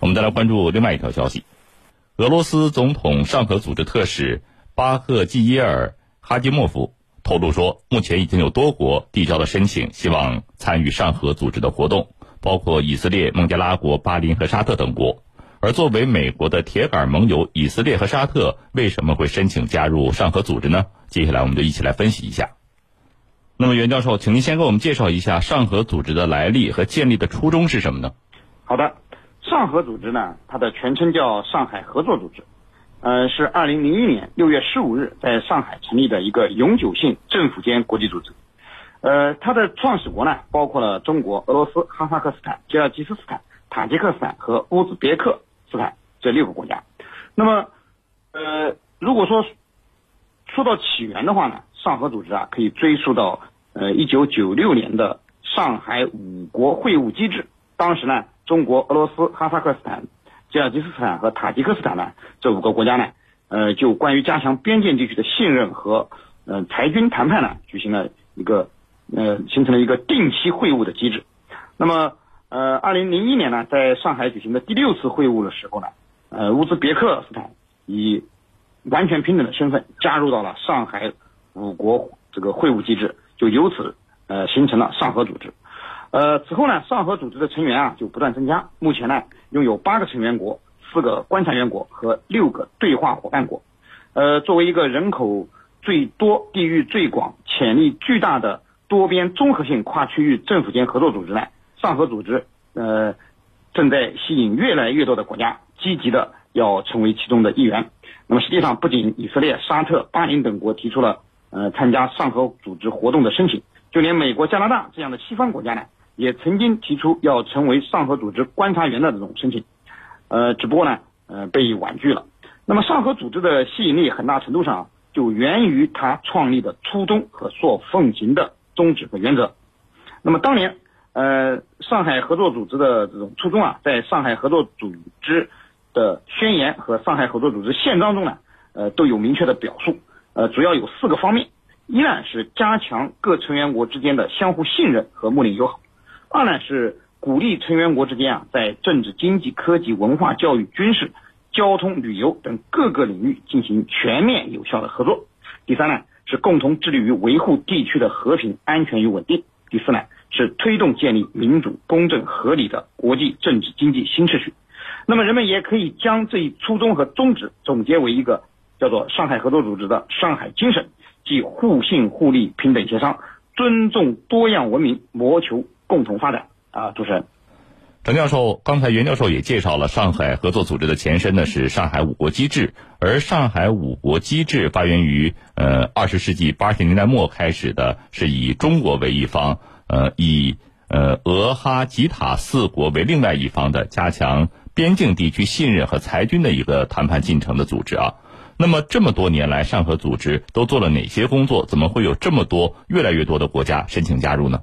我们再来关注另外一条消息：俄罗斯总统上合组织特使巴赫季耶尔哈基莫夫透露说，目前已经有多国递交了申请，希望参与上合组织的活动，包括以色列、孟加拉国、巴林和沙特等国。而作为美国的铁杆盟友，以色列和沙特为什么会申请加入上合组织呢？接下来我们就一起来分析一下。那么袁教授，请您先给我们介绍一下上合组织的来历和建立的初衷是什么呢？好的，上合组织呢，它的全称叫上海合作组织，呃，是二零零一年六月十五日在上海成立的一个永久性政府间国际组织。呃，它的创始国呢，包括了中国、俄罗斯、哈萨克斯坦、吉尔吉斯斯坦、塔吉克斯坦和乌兹别克。斯坦这六个国家，那么，呃，如果说说到起源的话呢，上合组织啊，可以追溯到呃一九九六年的上海五国会晤机制。当时呢，中国、俄罗斯、哈萨克斯坦、吉尔吉斯斯坦和塔吉克斯坦呢这五个国家呢，呃，就关于加强边界地区的信任和呃裁军谈判呢，举行了一个呃形成了一个定期会晤的机制。那么。呃，二零零一年呢，在上海举行的第六次会晤的时候呢，呃，乌兹别克斯坦以完全平等的身份加入到了上海五国这个会晤机制，就由此呃形成了上合组织。呃，此后呢，上合组织的成员啊就不断增加，目前呢拥有八个成员国、四个观察员国和六个对话伙伴国。呃，作为一个人口最多、地域最广、潜力巨大的多边综合性跨区域政府间合作组织呢。上合组织呃正在吸引越来越多的国家积极的要成为其中的一员。那么实际上，不仅以色列、沙特、巴林等国提出了呃参加上合组织活动的申请，就连美国、加拿大这样的西方国家呢，也曾经提出要成为上合组织观察员的这种申请，呃，只不过呢，呃，被婉拒了。那么上合组织的吸引力很大程度上就源于它创立的初衷和所奉行的宗旨和原则。那么当年。呃，上海合作组织的这种初衷啊，在上海合作组织的宣言和上海合作组织宪章中呢，呃，都有明确的表述。呃，主要有四个方面：一呢是加强各成员国之间的相互信任和睦邻友好；二呢是鼓励成员国之间啊，在政治、经济、科技、文化、教育、军事、交通、旅游等各个领域进行全面有效的合作；第三呢是共同致力于维护地区的和平、安全与稳定；第四呢。是推动建立民主、公正、合理的国际政治经济新秩序。那么，人们也可以将这一初衷和宗旨总结为一个叫做上海合作组织的上海精神，即互信互利、平等协商、尊重多样文明、谋求共同发展。啊，主持人，陈教授，刚才袁教授也介绍了上海合作组织的前身呢是上海五国机制，而上海五国机制发源于呃二十世纪八十年代末开始的，是以中国为一方。呃，以呃俄哈吉塔四国为另外一方的加强边境地区信任和裁军的一个谈判进程的组织啊。那么这么多年来，上合组织都做了哪些工作？怎么会有这么多、越来越多的国家申请加入呢？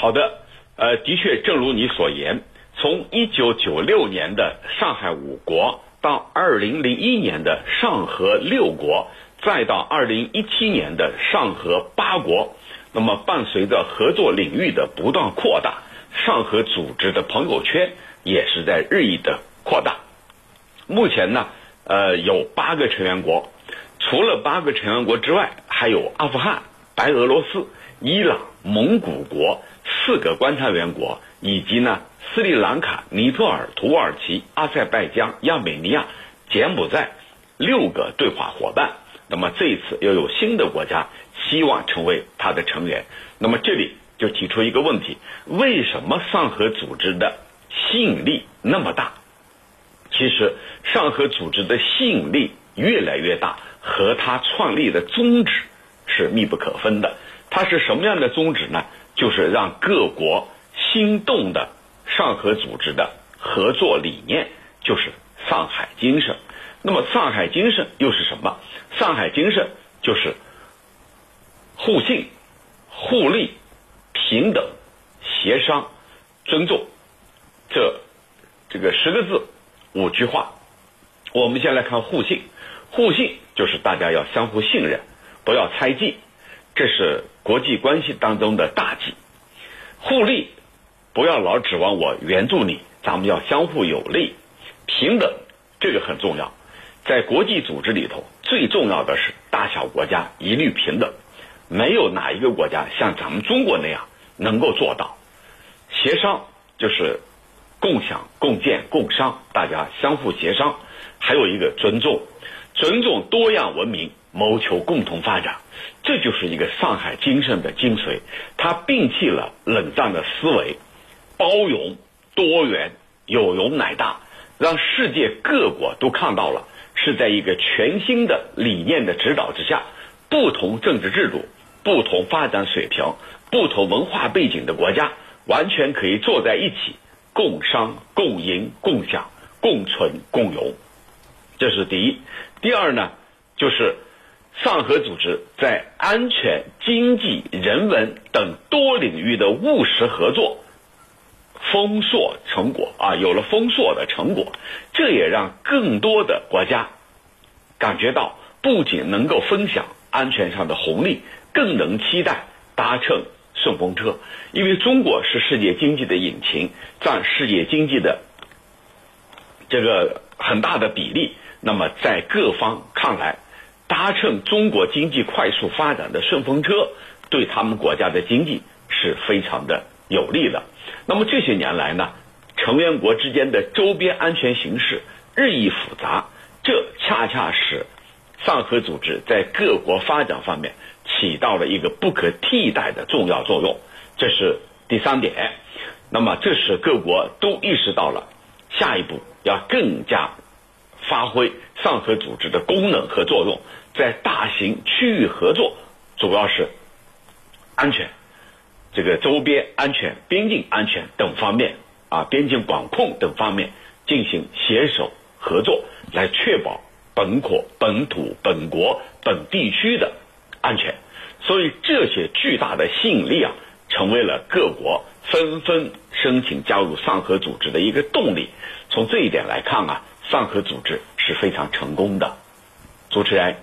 好的，呃，的确，正如你所言，从一九九六年的上海五国到二零零一年的上合六国，再到二零一七年的上合八国。那么，伴随着合作领域的不断扩大，上合组织的朋友圈也是在日益的扩大。目前呢，呃，有八个成员国，除了八个成员国之外，还有阿富汗、白俄罗斯、伊朗、蒙古国四个观察员国，以及呢斯里兰卡、尼泊尔、土耳其、阿塞拜疆、亚美尼亚、柬埔寨六个对话伙伴。那么这一次又有新的国家。希望成为他的成员，那么这里就提出一个问题：为什么上合组织的吸引力那么大？其实，上合组织的吸引力越来越大，和他创立的宗旨是密不可分的。它是什么样的宗旨呢？就是让各国心动的上合组织的合作理念，就是上海精神。那么，上海精神又是什么？上海精神就是。互信、互利、平等、协商、尊重，这这个十个字五句话。我们先来看互信，互信就是大家要相互信任，不要猜忌，这是国际关系当中的大忌。互利，不要老指望我援助你，咱们要相互有利。平等这个很重要，在国际组织里头，最重要的是大小国家一律平等，没有哪一个国家像咱们中国那样能够做到。协商就是共享、共建、共商，大家相互协商，还有一个尊重，尊重多样文明，谋求共同发展，这就是一个上海精神的精髓。它摒弃了冷战的思维，包容多元，有容乃大。让世界各国都看到了，是在一个全新的理念的指导之下，不同政治制度、不同发展水平、不同文化背景的国家，完全可以坐在一起，共商、共赢、共享、共存、共荣。这是第一。第二呢，就是上合组织在安全、经济、人文等多领域的务实合作。丰硕成果啊，有了丰硕的成果，这也让更多的国家感觉到，不仅能够分享安全上的红利，更能期待搭乘顺风车。因为中国是世界经济的引擎，占世界经济的这个很大的比例。那么，在各方看来，搭乘中国经济快速发展的顺风车，对他们国家的经济是非常的有利的。那么这些年来呢，成员国之间的周边安全形势日益复杂，这恰恰是上合组织在各国发展方面起到了一个不可替代的重要作用。这是第三点。那么这是各国都意识到了，下一步要更加发挥上合组织的功能和作用，在大型区域合作，主要是安全。这个周边安全、边境安全等方面啊，边境管控等方面进行携手合作，来确保本国、本土、本国、本地区的安全。所以这些巨大的吸引力啊，成为了各国纷纷申请加入上合组织的一个动力。从这一点来看啊，上合组织是非常成功的。主持人。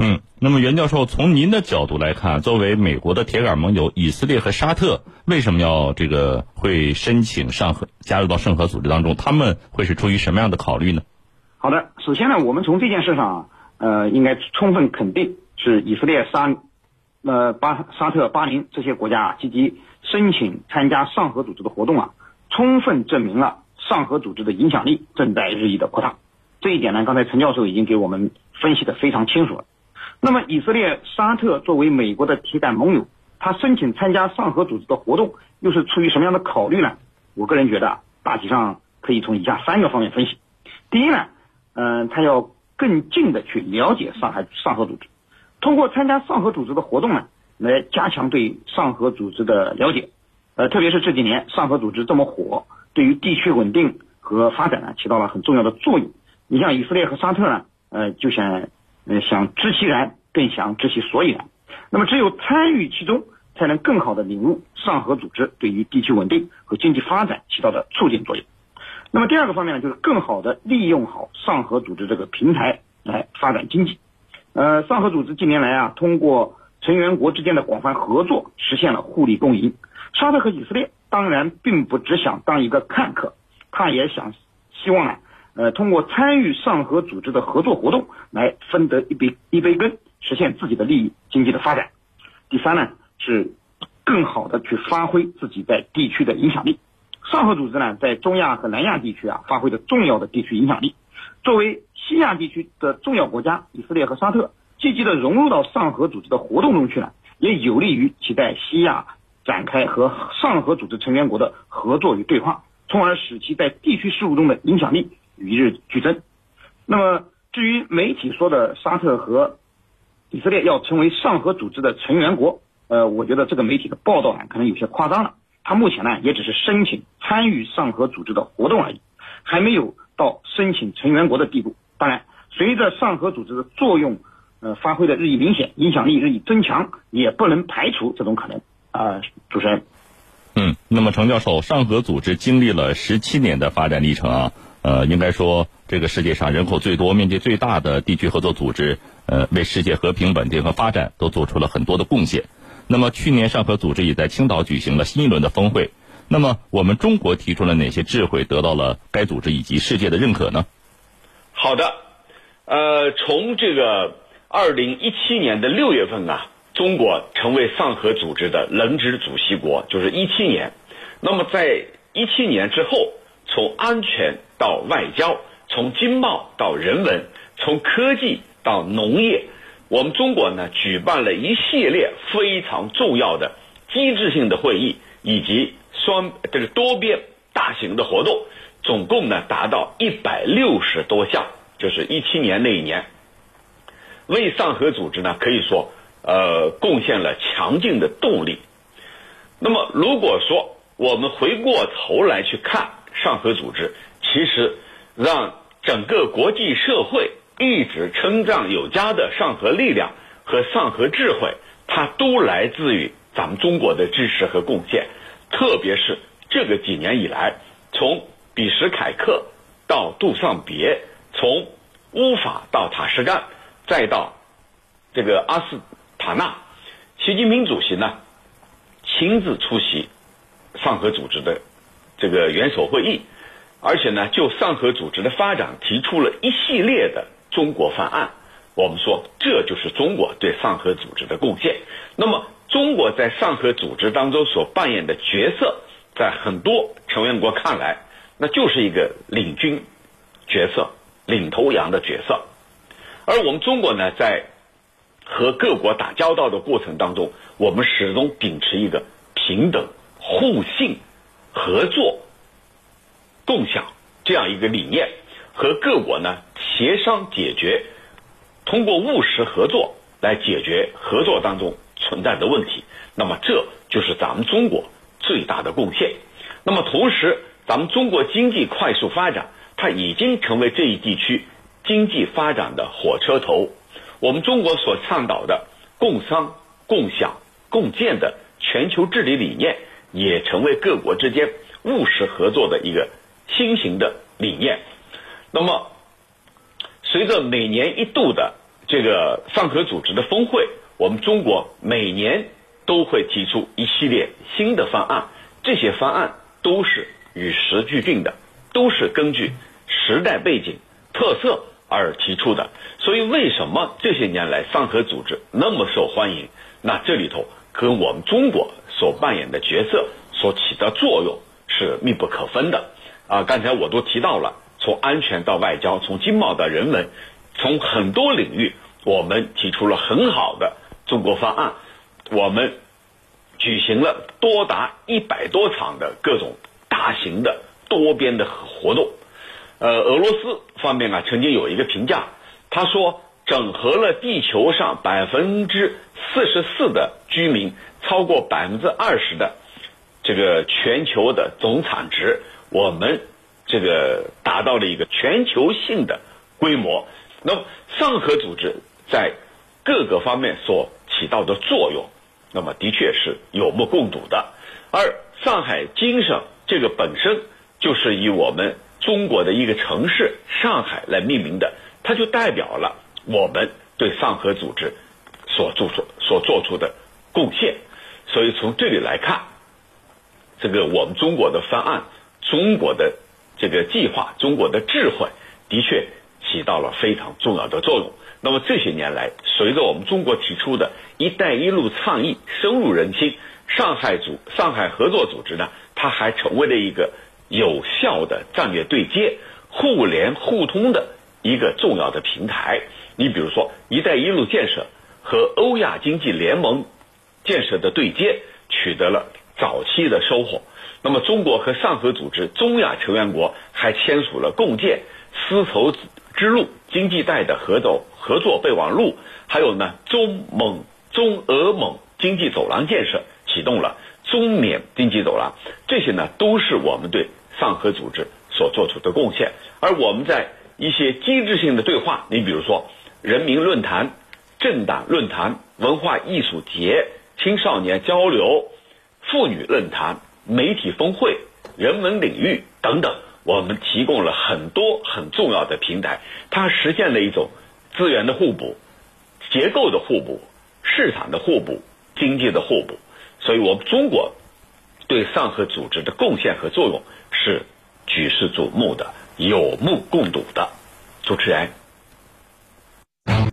嗯，那么袁教授，从您的角度来看，作为美国的铁杆盟友，以色列和沙特为什么要这个会申请上合加入到圣合组织当中？他们会是出于什么样的考虑呢？好的，首先呢，我们从这件事上，呃，应该充分肯定是以色列、沙、呃巴沙特、巴林这些国家啊积极申请参加上合组织的活动啊，充分证明了上合组织的影响力正在日益的扩大。这一点呢，刚才陈教授已经给我们分析的非常清楚了。那么，以色列、沙特作为美国的铁杆盟友，他申请参加上合组织的活动，又是出于什么样的考虑呢？我个人觉得，大体上可以从以下三个方面分析。第一呢，嗯，他要更近的去了解上海上合组织，通过参加上合组织的活动呢，来加强对上合组织的了解。呃，特别是这几年上合组织这么火，对于地区稳定和发展呢，起到了很重要的作用。你像以色列和沙特呢，呃，就想。呃，想知其然，更想知其所以然。那么，只有参与其中，才能更好的领悟上合组织对于地区稳定和经济发展起到的促进作用。那么，第二个方面呢，就是更好的利用好上合组织这个平台来发展经济。呃，上合组织近年来啊，通过成员国之间的广泛合作，实现了互利共赢。沙特和以色列当然并不只想当一个看客，他也想希望呢。呃，通过参与上合组织的合作活动来分得一杯一杯羹，实现自己的利益、经济的发展。第三呢，是更好的去发挥自己在地区的影响力。上合组织呢，在中亚和南亚地区啊，发挥着重要的地区影响力。作为西亚地区的重要国家，以色列和沙特积极的融入到上合组织的活动中去呢，也有利于其在西亚展开和上合组织成员国的合作与对话，从而使其在地区事务中的影响力。与日俱增。那么，至于媒体说的沙特和以色列要成为上合组织的成员国，呃，我觉得这个媒体的报道呢，可能有些夸张了。他目前呢，也只是申请参与上合组织的活动而已，还没有到申请成员国的地步。当然，随着上合组织的作用呃发挥的日益明显，影响力日益增强，也不能排除这种可能。啊，主持人。嗯，那么程教授，上合组织经历了十七年的发展历程啊。呃，应该说，这个世界上人口最多、面积最大的地区合作组织，呃，为世界和平稳定和发展都做出了很多的贡献。那么，去年上合组织也在青岛举行了新一轮的峰会，那么，我们中国提出了哪些智慧得到了该组织以及世界的认可呢？好的，呃，从这个二零一七年的六月份啊，中国成为上合组织的轮值主席国，就是一七年。那么，在一七年之后，从安全到外交，从经贸到人文，从科技到农业，我们中国呢举办了一系列非常重要的机制性的会议，以及双这个多边大型的活动，总共呢达到一百六十多项，就是一七年那一年，为上合组织呢可以说呃贡献了强劲的动力。那么如果说我们回过头来去看上合组织，其实让整个国际社会一直称赞有加的上合力量和上合智慧，它都来自于咱们中国的支持和贡献。特别是这个几年以来，从比什凯克到杜尚别，从乌法到塔什干，再到这个阿斯塔纳，习近平主席呢亲自出席上合组织的这个元首会议，而且呢就上合组织的发展提出了一系列的中国方案。我们说这就是中国对上合组织的贡献。那么。中国在上合组织当中所扮演的角色，在很多成员国看来，那就是一个领军角色、领头羊的角色。而我们中国呢，在和各国打交道的过程当中，我们始终秉持一个平等、互信、合作、共享这样一个理念，和各国呢协商解决，通过务实合作来解决合作当中。存在的问题，那么这就是咱们中国最大的贡献。那么同时，咱们中国经济快速发展，它已经成为这一地区经济发展的火车头。我们中国所倡导的共商、共享、共建的全球治理理念，也成为各国之间务实合作的一个新型的理念。那么，随着每年一度的这个上合组织的峰会。我们中国每年都会提出一系列新的方案，这些方案都是与时俱进的，都是根据时代背景特色而提出的。所以，为什么这些年来上合组织那么受欢迎？那这里头跟我们中国所扮演的角色所起的作用是密不可分的。啊，刚才我都提到了，从安全到外交，从经贸到人文，从很多领域，我们提出了很好的。中国方案，我们举行了多达一百多场的各种大型的多边的活动。呃，俄罗斯方面啊，曾经有一个评价，他说，整合了地球上百分之四十四的居民，超过百分之二十的这个全球的总产值，我们这个达到了一个全球性的规模。那么，上合组织在各个方面所起到的作用，那么的确是有目共睹的。而上海精神这个本身就是以我们中国的一个城市上海来命名的，它就代表了我们对上合组织所做出所做出的贡献。所以从这里来看，这个我们中国的方案、中国的这个计划、中国的智慧，的确起到了非常重要的作用。那么这些年来，随着我们中国提出的一带一路倡议深入人心，上海组上海合作组织呢，它还成为了一个有效的战略对接、互联互通的一个重要的平台。你比如说，一带一路建设和欧亚经济联盟建设的对接，取得了早期的收获。那么，中国和上合组织中亚成员国还签署了共建丝绸之路经济带的合作。合作备忘录，还有呢，中蒙中俄蒙经济走廊建设启动了中缅经济走廊，这些呢都是我们对上合组织所做出的贡献。而我们在一些机制性的对话，你比如说人民论坛、政党论坛、文化艺术节、青少年交流、妇女论坛、媒体峰会、人文领域等等，我们提供了很多很重要的平台，它实现了一种。资源的互补、结构的互补、市场的互补、经济的互补，所以我们中国对上合组织的贡献和作用是举世瞩目的、有目共睹的。主持人。